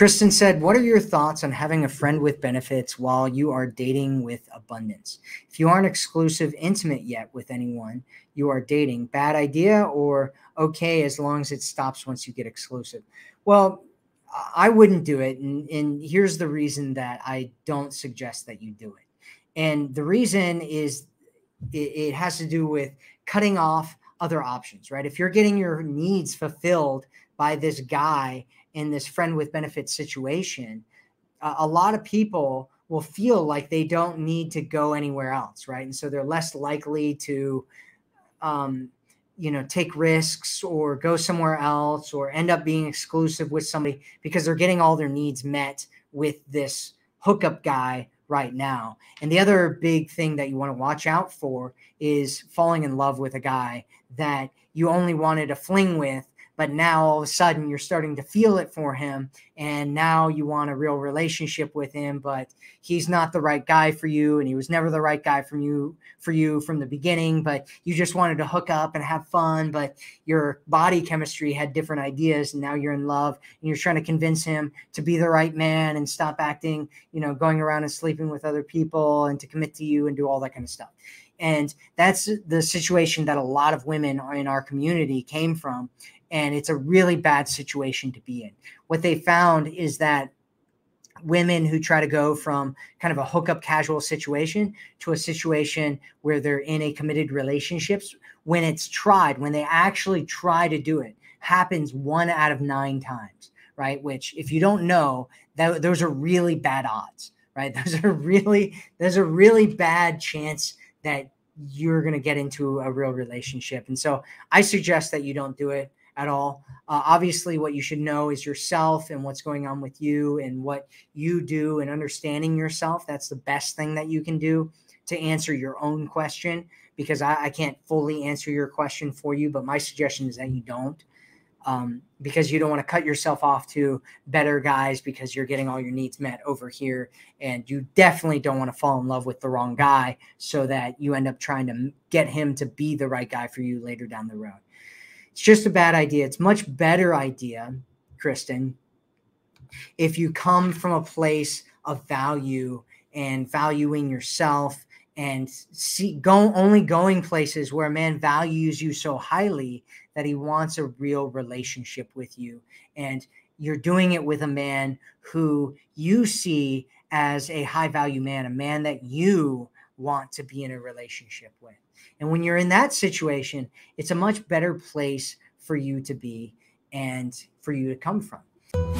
Kristen said, What are your thoughts on having a friend with benefits while you are dating with abundance? If you aren't exclusive, intimate yet with anyone you are dating, bad idea or okay as long as it stops once you get exclusive? Well, I wouldn't do it. And, and here's the reason that I don't suggest that you do it. And the reason is it, it has to do with cutting off other options, right? If you're getting your needs fulfilled by this guy in this friend with benefits situation, uh, a lot of people will feel like they don't need to go anywhere else, right? And so they're less likely to, um, you know, take risks or go somewhere else or end up being exclusive with somebody because they're getting all their needs met with this hookup guy right now. And the other big thing that you want to watch out for is falling in love with a guy that you only wanted a fling with but now all of a sudden you're starting to feel it for him and now you want a real relationship with him but he's not the right guy for you and he was never the right guy from you for you from the beginning but you just wanted to hook up and have fun but your body chemistry had different ideas and now you're in love and you're trying to convince him to be the right man and stop acting you know going around and sleeping with other people and to commit to you and do all that kind of stuff and that's the situation that a lot of women in our community came from and it's a really bad situation to be in. What they found is that women who try to go from kind of a hookup casual situation to a situation where they're in a committed relationships when it's tried when they actually try to do it happens one out of nine times right which if you don't know that those are really bad odds right those are really there's a really bad chance that you're going to get into a real relationship and so i suggest that you don't do it at all. Uh, obviously, what you should know is yourself and what's going on with you and what you do and understanding yourself. That's the best thing that you can do to answer your own question because I, I can't fully answer your question for you. But my suggestion is that you don't. Um, because you don't want to cut yourself off to better guys because you're getting all your needs met over here. And you definitely don't want to fall in love with the wrong guy so that you end up trying to get him to be the right guy for you later down the road. It's just a bad idea. It's much better idea, Kristen, if you come from a place of value and valuing yourself and see go only going places where a man values you so highly that he wants a real relationship with you and you're doing it with a man who you see as a high value man a man that you want to be in a relationship with and when you're in that situation, it's a much better place for you to be and for you to come from.